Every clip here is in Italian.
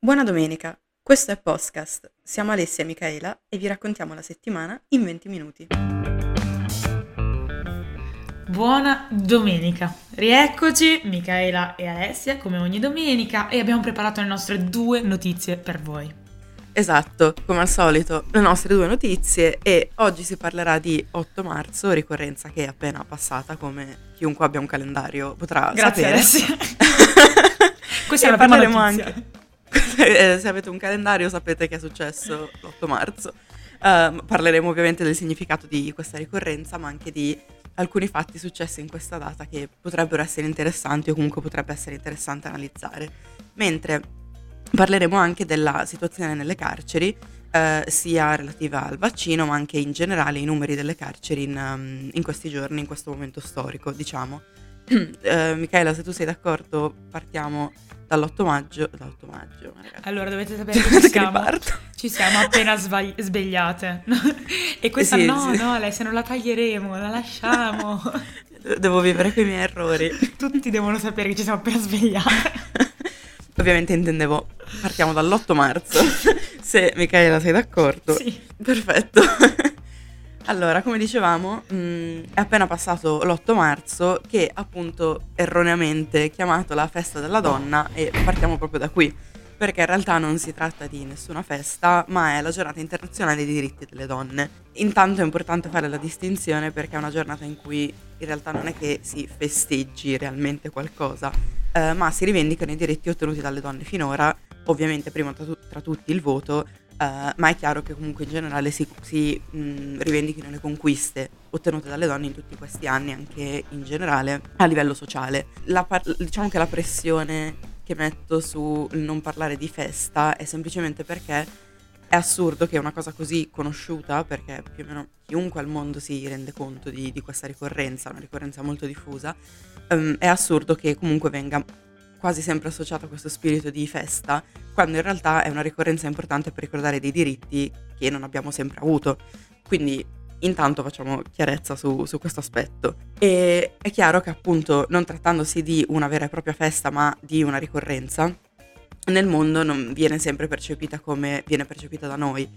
Buona domenica, questo è Postcast. Siamo Alessia e Michaela e vi raccontiamo la settimana in 20 minuti. Buona domenica, rieccoci Michaela e Alessia come ogni domenica e abbiamo preparato le nostre due notizie per voi. Esatto, come al solito, le nostre due notizie e oggi si parlerà di 8 marzo, ricorrenza che è appena passata come chiunque abbia un calendario potrà Grazie sapere. Alessia. Questa E è la prima parleremo notizia. anche- se avete un calendario sapete che è successo l'8 marzo. Ehm, parleremo ovviamente del significato di questa ricorrenza, ma anche di alcuni fatti successi in questa data che potrebbero essere interessanti o comunque potrebbe essere interessante analizzare. Mentre parleremo anche della situazione nelle carceri, eh, sia relativa al vaccino, ma anche in generale i numeri delle carceri in, um, in questi giorni, in questo momento storico, diciamo. Eh, Michaela, se tu sei d'accordo, partiamo dall'8 maggio. Dall'8 maggio, ragazzi. Allora dovete sapere che Aspetta ci che siamo, riparto. ci siamo appena svagli- svegliate e questa Sì, no, sì. no Alessia non la taglieremo, la lasciamo. Devo vivere con i miei errori. Tutti devono sapere che ci siamo appena svegliate. Ovviamente intendevo, partiamo dall'8 marzo. se Michaela sei d'accordo. Sì. Perfetto. Allora, come dicevamo, mh, è appena passato l'8 marzo che appunto erroneamente chiamato la festa della donna e partiamo proprio da qui, perché in realtà non si tratta di nessuna festa, ma è la giornata internazionale dei diritti delle donne. Intanto è importante fare la distinzione perché è una giornata in cui in realtà non è che si festeggi realmente qualcosa, eh, ma si rivendicano i diritti ottenuti dalle donne finora, ovviamente prima tra, tu- tra tutti il voto, eh, ma è chiaro che comunque in generale si, si, mh, rivendichino le conquiste ottenute dalle donne in tutti questi anni, anche in generale a livello sociale. Par- diciamo che la pressione che metto sul non parlare di festa è semplicemente perché è assurdo che una cosa così conosciuta, perché più o meno chiunque al mondo si rende conto di, di questa ricorrenza, una ricorrenza molto diffusa, ehm, è assurdo che comunque venga quasi sempre associata a questo spirito di festa, quando in realtà è una ricorrenza importante per ricordare dei diritti che non abbiamo sempre avuto. Quindi intanto facciamo chiarezza su, su questo aspetto. E è chiaro che appunto non trattandosi di una vera e propria festa, ma di una ricorrenza, nel mondo non viene sempre percepita come viene percepita da noi.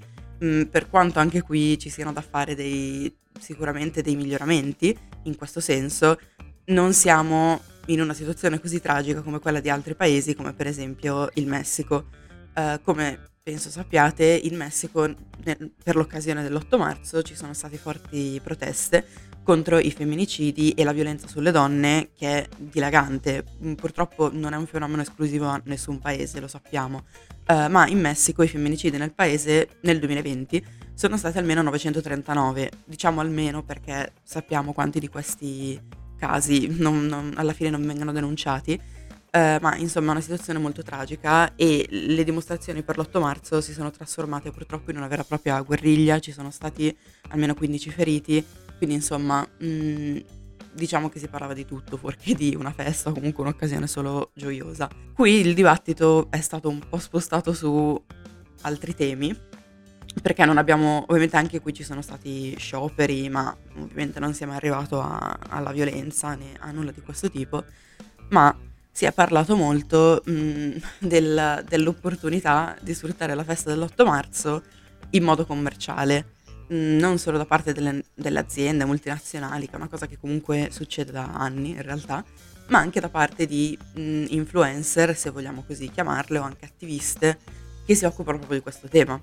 Mm, per quanto anche qui ci siano da fare dei, sicuramente dei miglioramenti in questo senso, non siamo in una situazione così tragica come quella di altri paesi, come per esempio il Messico. Eh, come penso sappiate, in Messico nel- per l'occasione dell'8 marzo ci sono state forti proteste contro i femminicidi e la violenza sulle donne che è dilagante. Mm, Purtroppo non è un fenomeno esclusivo a nessun paese, lo sappiamo, Eh, ma in Messico i femminicidi nel paese nel 2020 sono stati almeno 939, diciamo almeno perché sappiamo quanti di questi casi non- non- alla fine non vengono denunciati. Eh, ma insomma è una situazione molto tragica e le dimostrazioni per l'8 marzo si sono trasformate purtroppo in una vera e propria guerriglia, ci sono stati almeno 15 feriti, quindi insomma mh, diciamo che si parlava di tutto fuorché di una festa o comunque un'occasione solo gioiosa. Qui il dibattito è stato un po' spostato su altri temi, perché non abbiamo, ovviamente anche qui ci sono stati scioperi, ma ovviamente non siamo arrivati alla violenza né a nulla di questo tipo, ma si è parlato molto mh, del- dell'opportunità di sfruttare la festa dell'8 marzo in modo commerciale, mh, non solo da parte delle, delle aziende multinazionali, che è una cosa che comunque succede da anni in realtà, ma anche da parte di mh, influencer, se vogliamo così chiamarle, o anche attiviste che si occupano proprio di questo tema.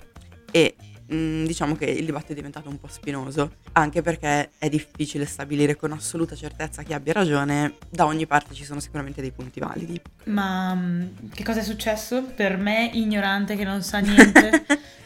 E mh, diciamo che il dibattito è diventato un po' spinoso, anche perché è difficile stabilire con assoluta certezza chi abbia ragione, da ogni parte ci sono sicuramente dei punti validi. Ma mm, che cosa è successo? Per me, ignorante che non sa niente.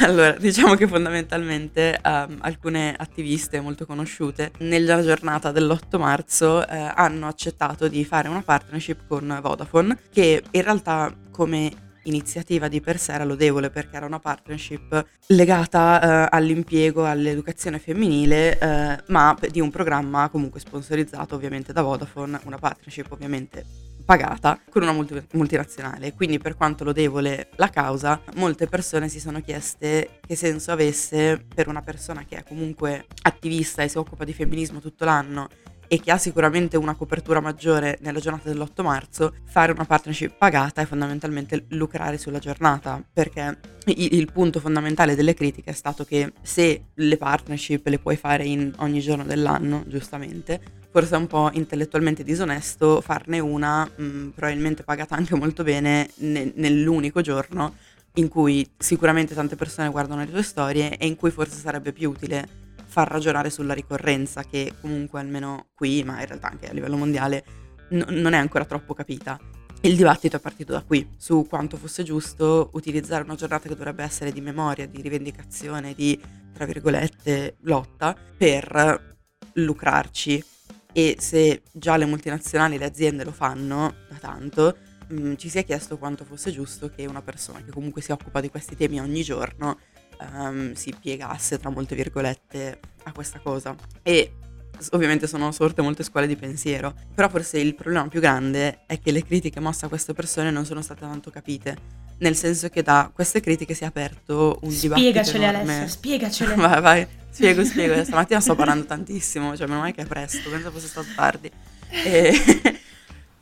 Allora, diciamo che fondamentalmente ehm, alcune attiviste molto conosciute nella giornata dell'8 marzo eh, hanno accettato di fare una partnership con Vodafone, che in realtà come iniziativa di per sé era lodevole perché era una partnership legata eh, all'impiego, all'educazione femminile, eh, ma di un programma comunque sponsorizzato ovviamente da Vodafone, una partnership ovviamente pagata con una multi- multinazionale. Quindi per quanto lodevole la causa, molte persone si sono chieste che senso avesse per una persona che è comunque attivista e si occupa di femminismo tutto l'anno e che ha sicuramente una copertura maggiore nella giornata dell'8 marzo, fare una partnership pagata è fondamentalmente lucrare sulla giornata, perché il, il punto fondamentale delle critiche è stato che se le partnership le puoi fare in ogni giorno dell'anno, giustamente, forse è un po' intellettualmente disonesto farne una mh, mm, probabilmente pagata anche molto bene ne- nell'unico giorno in cui sicuramente tante persone guardano le tue storie e in cui forse sarebbe più utile far ragionare sulla ricorrenza che comunque almeno qui, ma in realtà anche a livello mondiale, n- non è ancora troppo capita. Il dibattito è partito da qui, su quanto fosse giusto utilizzare una giornata che dovrebbe essere di memoria, di rivendicazione, di, tra virgolette, lotta, per lucrarci. E se già le multinazionali, le aziende lo fanno da tanto, mh, mm, ci si è chiesto quanto fosse giusto che una persona che comunque si occupa di questi temi ogni giorno um, si piegasse, tra molte virgolette, a questa cosa. E ovviamente sono sorte molte scuole di pensiero, però forse il problema più grande è che le critiche mosse a queste persone non sono state tanto capite. Nel senso che da queste critiche si è aperto un dibattito Spiegacele enorme. Alessia, spiegacele. vai, vai, spiego, spiego. Stamattina sto parlando tantissimo, cioè meno male che è presto, penso fosse stato tardi. E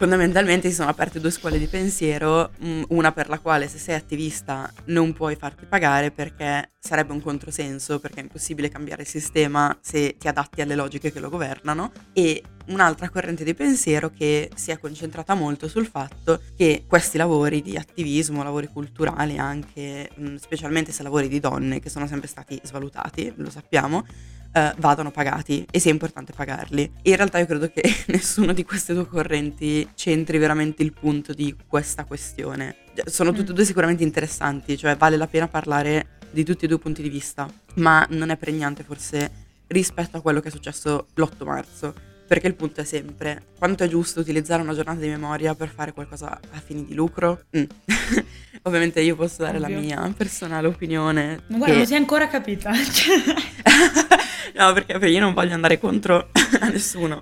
fondamentalmente si sono aperte due scuole di pensiero, mm, una per la quale se sei attivista non puoi farti pagare perché sarebbe un controsenso, perché è impossibile cambiare il sistema se ti adatti alle logiche che lo governano, e un'altra corrente di pensiero che si è concentrata molto sul fatto che questi lavori di attivismo, lavori culturali anche, mm, specialmente se lavori di donne, che sono sempre stati svalutati, lo sappiamo, uh, vadano pagati e sia importante pagarli. In realtà io credo che nessuno di queste due correnti centri veramente il punto di questa questione. Sono tutte e mm. due sicuramente interessanti, cioè vale la pena parlare di tutti e due i punti di vista, ma non è pregnante forse rispetto a quello che è successo l'8 marzo. Perché il punto è sempre quanto è giusto utilizzare una giornata di memoria per fare qualcosa a fini di lucro? Mm. Ovviamente io posso dare Ovvio. la mia personale opinione. Ma guarda, che... non si è ancora capita. no, perché, perché io non voglio andare contro a nessuno,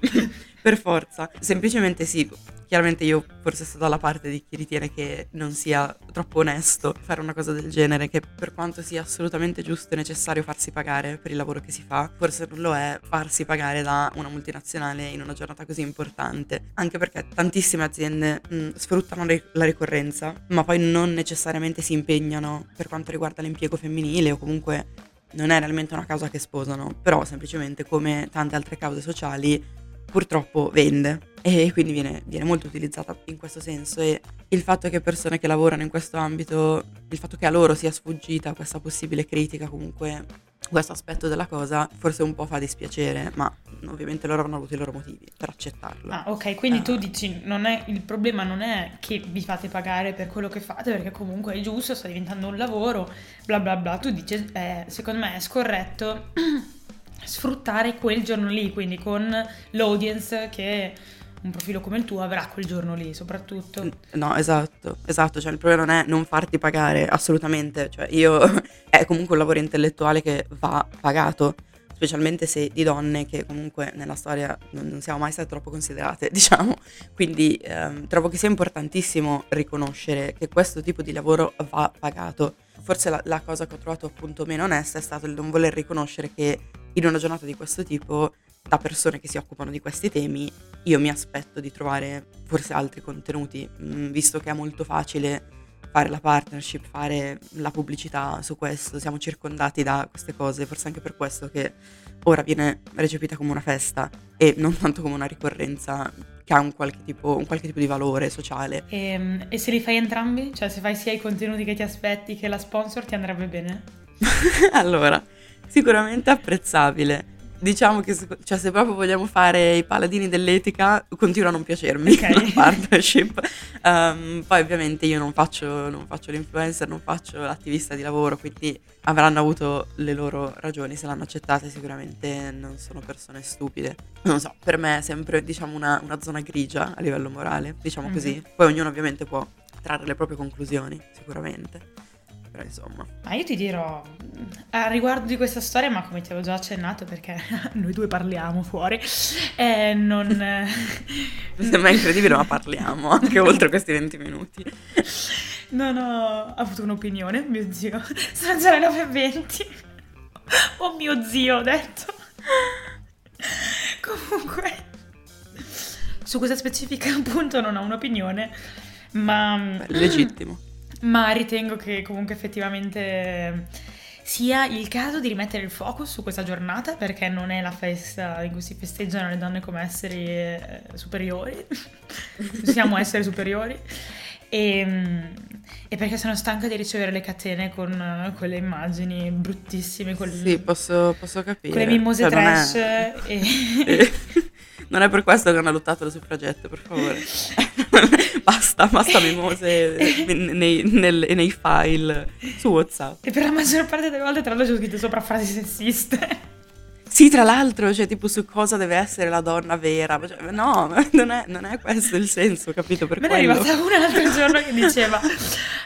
per forza. Semplicemente sì, chiaramente io forse sto dalla parte di chi ritiene che non sia troppo onesto fare una cosa del genere, che per quanto sia assolutamente giusto e necessario farsi pagare per il lavoro che si fa, forse non lo è farsi pagare da una multinazionale in una giornata così importante. Anche perché tantissime aziende mh, sfruttano la ricorrenza, ma poi non necessariamente si impegnano per quanto riguarda l'impiego femminile o comunque non è realmente una causa che sposano, però semplicemente come tante altre cause sociali purtroppo vende. E quindi viene, viene, molto utilizzata in questo senso. E il fatto che persone che lavorano in questo ambito, il fatto che a loro sia sfuggita questa possibile critica, comunque questo aspetto della cosa, forse un po' fa dispiacere, ma ovviamente loro hanno avuto i loro motivi per accettarlo. Ah, ok, quindi uh, tu dici non è, il problema non è che vi fate pagare per quello che fate, perché comunque è giusto, sta diventando un lavoro, bla bla bla. Tu dici, eh, secondo me è scorretto sfruttare quel giorno lì, quindi con l'audience che un profilo come il tuo avrà quel giorno lì, soprattutto. No, esatto, esatto, cioè il problema non è non farti pagare, assolutamente, cioè io è comunque un lavoro intellettuale che va pagato, specialmente se di donne che comunque nella storia non, non siamo mai state troppo considerate, diciamo. Quindi ehm, trovo che sia importantissimo riconoscere che questo tipo di lavoro va pagato. Forse la, la cosa che ho trovato appunto meno onesta è stato il non voler riconoscere che in una giornata di questo tipo, da persone che si occupano di questi temi, io mi aspetto di trovare forse altri contenuti, mm, visto che è molto facile fare la partnership, fare la pubblicità su questo, siamo circondati da queste cose, forse anche per questo che ora viene recepita come una festa e non tanto come una ricorrenza che ha un qualche tipo, un qualche tipo di valore sociale. E, ehm, e se li fai entrambi? Cioè se fai sia i contenuti che ti aspetti che la sponsor ti andrebbe bene? allora, sicuramente apprezzabile. Diciamo che cioè, se proprio vogliamo fare i paladini dell'etica, continua a non piacermi okay. la partnership. Um, poi ovviamente io non faccio, non faccio l'influencer, non faccio l'attivista di lavoro, quindi avranno avuto le loro ragioni, se l'hanno accettata sicuramente non sono persone stupide. Non so, per me è sempre diciamo una, una zona grigia a livello morale, diciamo mm-hmm. così. Poi ognuno ovviamente può trarre le proprie conclusioni, sicuramente insomma. Ma io ti dirò, a riguardo di questa storia, ma come ti avevo già accennato perché noi due parliamo fuori, eh, non... Mi sembra incredibile, ma parliamo anche oltre questi 20 minuti. Non ho avuto un'opinione, mio zio. Sono già le 9.20. Oh mio zio, ho detto. Comunque... su questa specifica appunto non ho un'opinione, ma... Beh, legittimo. Ma ritengo che comunque effettivamente sia il caso di rimettere il focus su questa giornata perché non è la festa in cui si festeggiano le donne come esseri eh, superiori, possiamo essere superiori. E, e, perché sono stanca di ricevere le catene con uh, quelle immagini bruttissime. Quel, sì, posso, posso capire. Quelle mimose cioè, trash. È... E... non è per questo che hanno adottato le suffragette, per favore. basta, basta mimose nei, nel, nei, file su WhatsApp. E per la maggior parte delle volte, tra l'altro, c'è scritto sopra frasi sessiste. Sì, tra l'altro, cioè, tipo su cosa deve essere la donna vera. Cioè, no, non è, non è, questo il senso, capito? Per Me è arrivata una l'altro giorno che diceva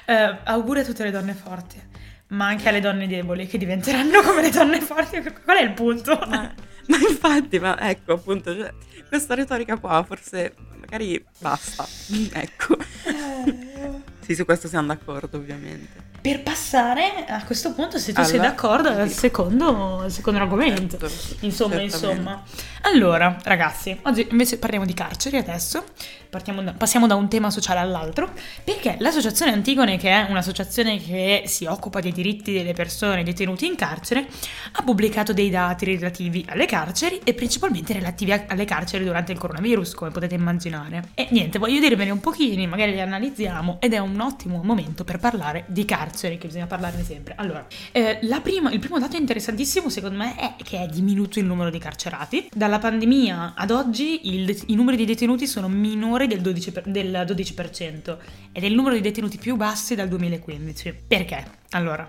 eh, auguri a tutte le donne forti, ma anche alle donne deboli che diventeranno come le donne forti. Qual è il punto? Ma, ma infatti, ma ecco, appunto, cioè, questa retorica qua forse magari basta. ecco. Eh. sì, su questo siamo d'accordo, ovviamente per passare a questo punto, se tu Alla... sei d'accordo, al secondo, secondo argomento. Certo, insomma, insomma. Allora, ragazzi, oggi invece parliamo di carceri adesso da, passiamo da un tema sociale all'altro, perché l'Associazione Antigone, che è un'associazione che si occupa dei diritti delle persone detenute in carcere, ha pubblicato dei dati relativi alle carceri e principalmente relativi a, alle carceri durante il coronavirus, come potete immaginare. E niente, voglio dirvene un pochino, magari li analizziamo ed è un ottimo momento per parlare di carceri, che bisogna parlarne sempre. Allora, eh, prima, il primo dato interessantissimo secondo me è che è diminuito il numero di carcerati. Dalla pandemia ad oggi il, i numeri di detenuti sono minori del 12%, del 12% ed è il numero di detenuti più bassi dal 2015. Perché? Allora,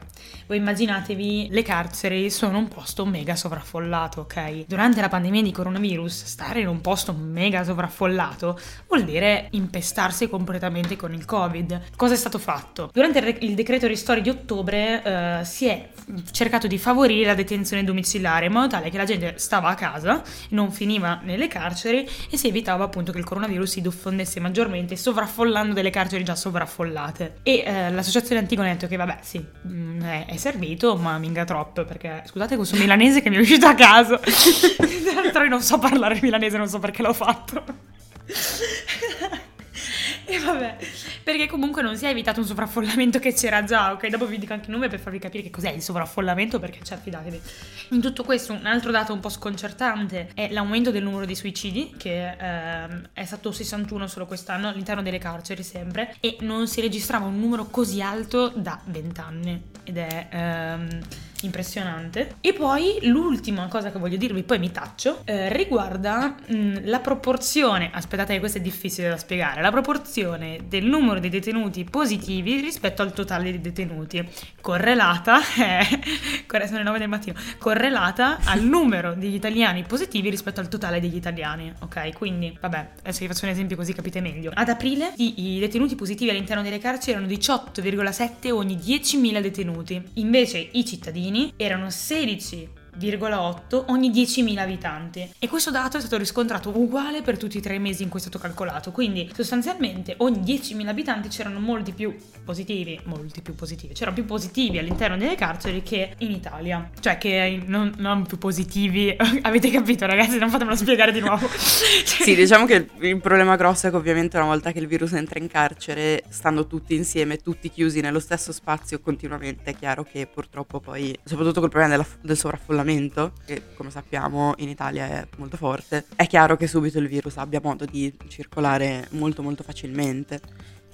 voi immaginatevi le carceri sono un posto mega sovraffollato, ok? Durante la pandemia di coronavirus, stare in un posto mega sovraffollato vuol dire impestarsi completamente con il Covid. Cosa è stato fatto? Durante il decreto ristori di ottobre eh, si è cercato di favorire la detenzione domiciliare in modo tale che la gente stava a casa, non finiva nelle carceri e si evitava appunto che il coronavirus si diffondesse maggiormente sovraffollando delle carceri già sovraffollate. E eh, l'associazione Antigone ha detto che vabbè sì, Mm, è, è, servito, ma minga troppo, perché scusate questo milanese che mi è uscito a caso. Tra l'altro non so parlare milanese, non so perché l'ho fatto. E vabbè, perché comunque non si è evitato un sovraffollamento che c'era già, ok? Dopo vi dico anche il nome per farvi capire che cos'è il sovraffollamento, perché cioè, fidatevi. In tutto questo, un altro dato un po' sconcertante è l'aumento del numero di suicidi, che ehm, è stato 61 solo quest'anno all'interno delle carceri sempre, e non si registrava un numero così alto da 20 anni. Ed è... Ehm, impressionante. E poi l'ultima cosa che voglio dirvi, poi mi taccio, eh, riguarda mh, mm, la proporzione, aspettate che questo è difficile da spiegare, la proporzione del numero di detenuti positivi rispetto al totale di detenuti, correlata, eh, sono le 9 del mattino, correlata al numero degli italiani positivi rispetto al totale degli italiani, ok? Quindi, vabbè, adesso vi faccio un esempio così capite meglio. Ad aprile i detenuti positivi all'interno delle carceri erano 18,7 ogni 10.000 detenuti, invece i cittadini cittadini erano 16 1,8 ogni 10.000 abitanti. E questo dato è stato riscontrato uguale per tutti i tre mesi in cui è stato calcolato. Quindi sostanzialmente ogni 10.000 abitanti c'erano molti più positivi molti più positivi c'erano più positivi all'interno delle carceri che in Italia. Cioè che non, non più positivi. Avete capito ragazzi? Non fatemelo spiegare di nuovo. Sì diciamo che il problema grosso è che ovviamente una volta che il virus entra in carcere stando tutti insieme tutti chiusi nello stesso spazio continuamente è chiaro che purtroppo poi soprattutto col problema della, del sovraffollamento isolamento, che come sappiamo in Italia è molto forte, è chiaro che subito il virus abbia modo di circolare molto molto facilmente.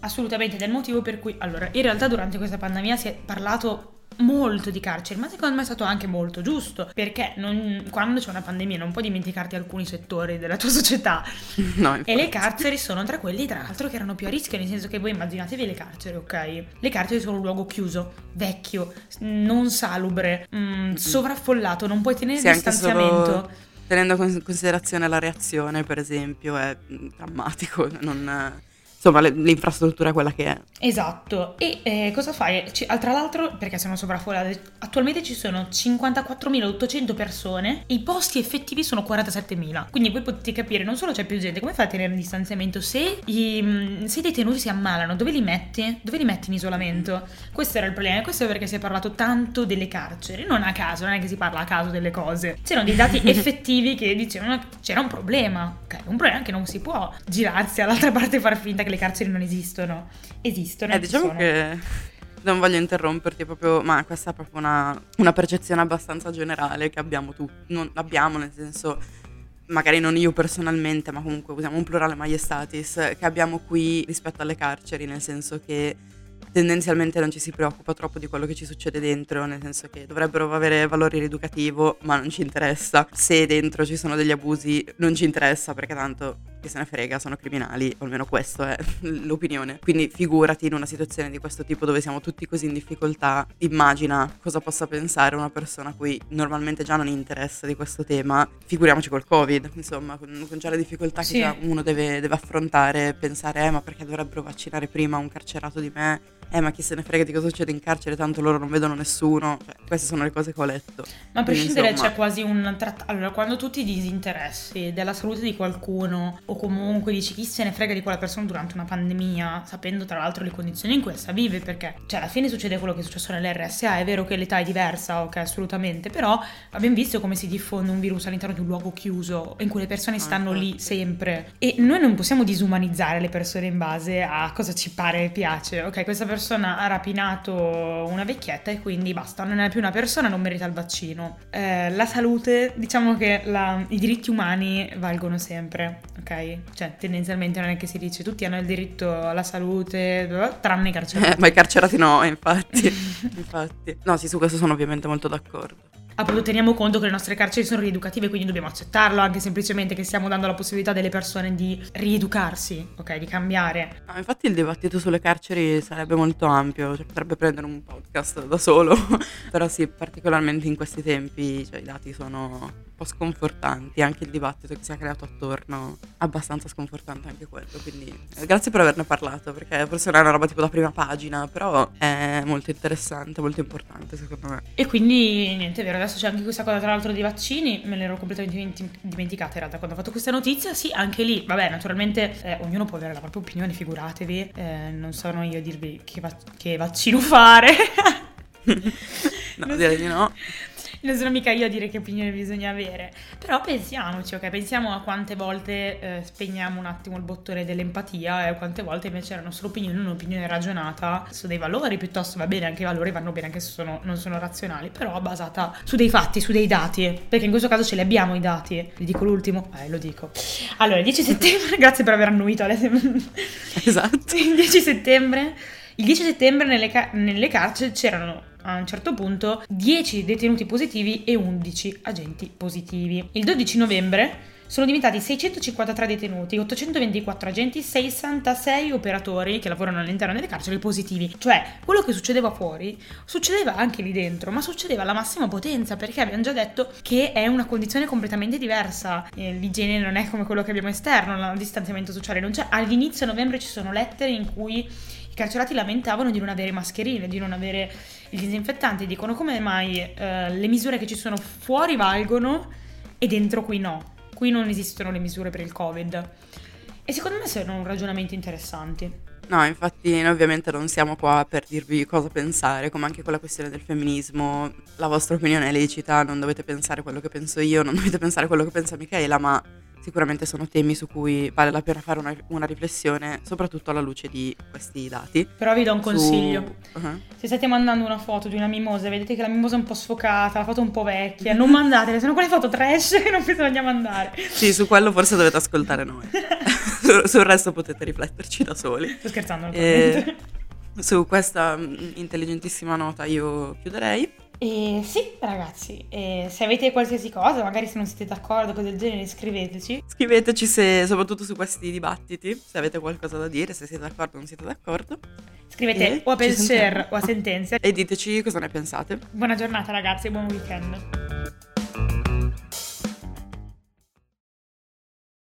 Assolutamente, ed è il motivo per cui, allora, in realtà durante questa pandemia si è parlato molto di carceri, ma secondo me è stato anche molto giusto, perché non, quando c'è una pandemia non puoi dimenticarti alcuni settori della tua società. No, e le carceri sono tra quelli, tra l'altro, che erano più a rischio, nel senso che voi immaginatevi le carceri, ok? Le carceri sono un luogo chiuso, vecchio, non salubre, mh, mm, sovraffollato, non puoi tenere sì, distanziamento. Tenendo in considerazione la reazione, per esempio, è drammatico. Non, insomma le, l'infrastruttura è quella che è. Esatto, e eh, cosa fai? C- tra l'altro, perché sono sovraffollate, attualmente ci sono 54.800 persone e i posti effettivi sono 47.000, quindi voi potete capire, non solo c'è più gente, come fai a tenere il distanziamento? Se i, mm, se i detenuti si ammalano, dove li metti? Dove li metti in isolamento? Questo era il problema, questo è perché si è parlato tanto delle carceri, non a caso, non è che si parla a caso delle cose, c'erano dei dati effettivi che dicevano che c'era un problema, ok? Un problema che non si può girarsi all'altra parte e far finta che le carceri non esistono. Esistono. Eh, diciamo sono. che non voglio interromperti proprio, ma questa è proprio una, una percezione abbastanza generale che abbiamo tutti, non abbiamo nel senso magari non io personalmente, ma comunque usiamo un plurale maiestatis, che abbiamo qui rispetto alle carceri, nel senso che tendenzialmente non ci si preoccupa troppo di quello che ci succede dentro, nel senso che dovrebbero avere valore rieducativo, ma non ci interessa. Se dentro ci sono degli abusi, non ci interessa perché tanto chi se ne frega, sono criminali, o almeno questa è l'opinione. Quindi figurati in una situazione di questo tipo dove siamo tutti così in difficoltà, immagina cosa possa pensare una persona a cui normalmente già non interessa di questo tema, figuriamoci col Covid, insomma, con, con già le difficoltà Sì. che già uno deve, deve affrontare, pensare, eh ma perché dovrebbero vaccinare prima un carcerato di me? Eh ma chi se ne frega di cosa succede in carcere, tanto loro non vedono nessuno. Cioè, queste sono le cose che ho letto. Ma a prescindere insomma- c'è quasi un trattato. Allora, quando tu ti disinteressi della salute di qualcuno o comunque dici chi se ne frega di quella persona durante una pandemia, sapendo tra l'altro le condizioni in cui essa vive, perché cioè alla fine succede quello che è successo nell'RSA, è vero che l'età è diversa, ok, assolutamente, però abbiamo visto come si diffonde un virus all'interno di un luogo chiuso in cui le persone Ah, stanno lì sempre e noi non possiamo disumanizzare le persone in base a cosa ci pare e piace. Ok, questa persona ha rapinato una vecchietta e quindi basta, non è più una persona, non merita il vaccino. Eh, la salute, diciamo che la- i diritti umani valgono sempre, ok? Cioè, tendenzialmente non è che si dice tutti hanno il diritto alla salute, tranne i carcerati. Eh, ma i carcerati no, infatti. infatti. No, sì, su questo sono ovviamente molto d'accordo. Appunto teniamo conto che le nostre carceri sono rieducative, quindi dobbiamo accettarlo, anche semplicemente che stiamo dando la possibilità delle persone di rieducarsi, ok? Di cambiare. No, infatti il dibattito sulle carceri sarebbe molto ampio, cioè potrebbe prendere un podcast da solo, però sì, particolarmente in questi tempi cioè, i dati sono po' sconfortanti, anche il dibattito che si è creato attorno abbastanza sconfortante anche quello, quindi eh, grazie per averne parlato, perché forse non è una roba tipo da prima pagina, però è molto interessante, molto importante secondo me. E quindi niente, è vero, adesso c'è anche questa cosa tra l'altro dei vaccini, me l'ero completamente dimenti- dimenticata in realtà quando ho fatto questa notizia, sì, anche lì, vabbè, naturalmente eh, ognuno può avere la propria opinione, figuratevi, eh, non sono io a dirvi che, va- che vaccino fare. No, direi di no. Non sono mica io a dire che opinione bisogna avere, però pensiamoci, ok? Pensiamo a quante volte eh, spegniamo un attimo il bottone dell'empatia e quante volte invece la nostra opinione è un'opinione ragionata su dei valori, piuttosto va bene, anche i valori vanno bene anche se sono- non sono razionali, però basata su dei fatti, su dei dati, perché in questo caso ce li abbiamo i dati. Vi dico l'ultimo? Eh, lo dico. Allora, il 10 settembre, grazie per aver annuito Alessia. Esatto. Il 10 settembre, il 10 settembre nelle, ca- nelle carceri c'erano a un certo punto 10 detenuti positivi e 11 agenti positivi. Il 12 novembre sono diventati 653 detenuti, 824 agenti, 66 operatori che lavorano all'interno delle carceri positivi. Cioè, quello che succedeva fuori succedeva anche lì dentro, ma succedeva alla massima potenza perché abbiamo già detto che è una condizione completamente diversa. Eh, L'igiene non è come quello che abbiamo esterno, il distanziamento sociale non c'è. All'inizio novembre ci sono lettere in cui i carcerati lamentavano di non avere mascherine, di non avere il disinfettante, dicono come mai eh, le misure che ci sono fuori valgono e dentro qui no. Qui non esistono le misure per il Covid. E secondo me sono ragionamenti interessanti. No, infatti noi ovviamente non siamo qua per dirvi cosa pensare, come anche con la questione del femminismo. La vostra opinione è lecita, non dovete pensare quello che penso io, non dovete pensare quello che pensa Michaela, ma sicuramente sono temi su cui vale la pena fare una, una riflessione, soprattutto alla luce di questi dati. Però vi do un Su- consiglio. Uh-huh. Se state mandando una foto di una mimosa e vedete che la mimosa è un po' sfocata, la foto è un po' vecchia, non mandatele, sono quelle foto trash che non bisogna mandare. Sì, su quello forse dovete ascoltare noi. Su- sul resto potete rifletterci da soli. Sto scherzando, Eh, naturalmente. Su questa mm, intelligentissima nota io chiuderei. E sì, ragazzi, e se avete qualsiasi cosa, magari se non siete d'accordo, cose del genere, scriveteci. Scriveteci se, soprattutto su questi dibattiti, se avete qualcosa da dire, se siete d'accordo o non siete d'accordo. Scrivete E o a pensier o a sentenze. E diteci cosa ne pensate. Buona giornata ragazzi e buon weekend.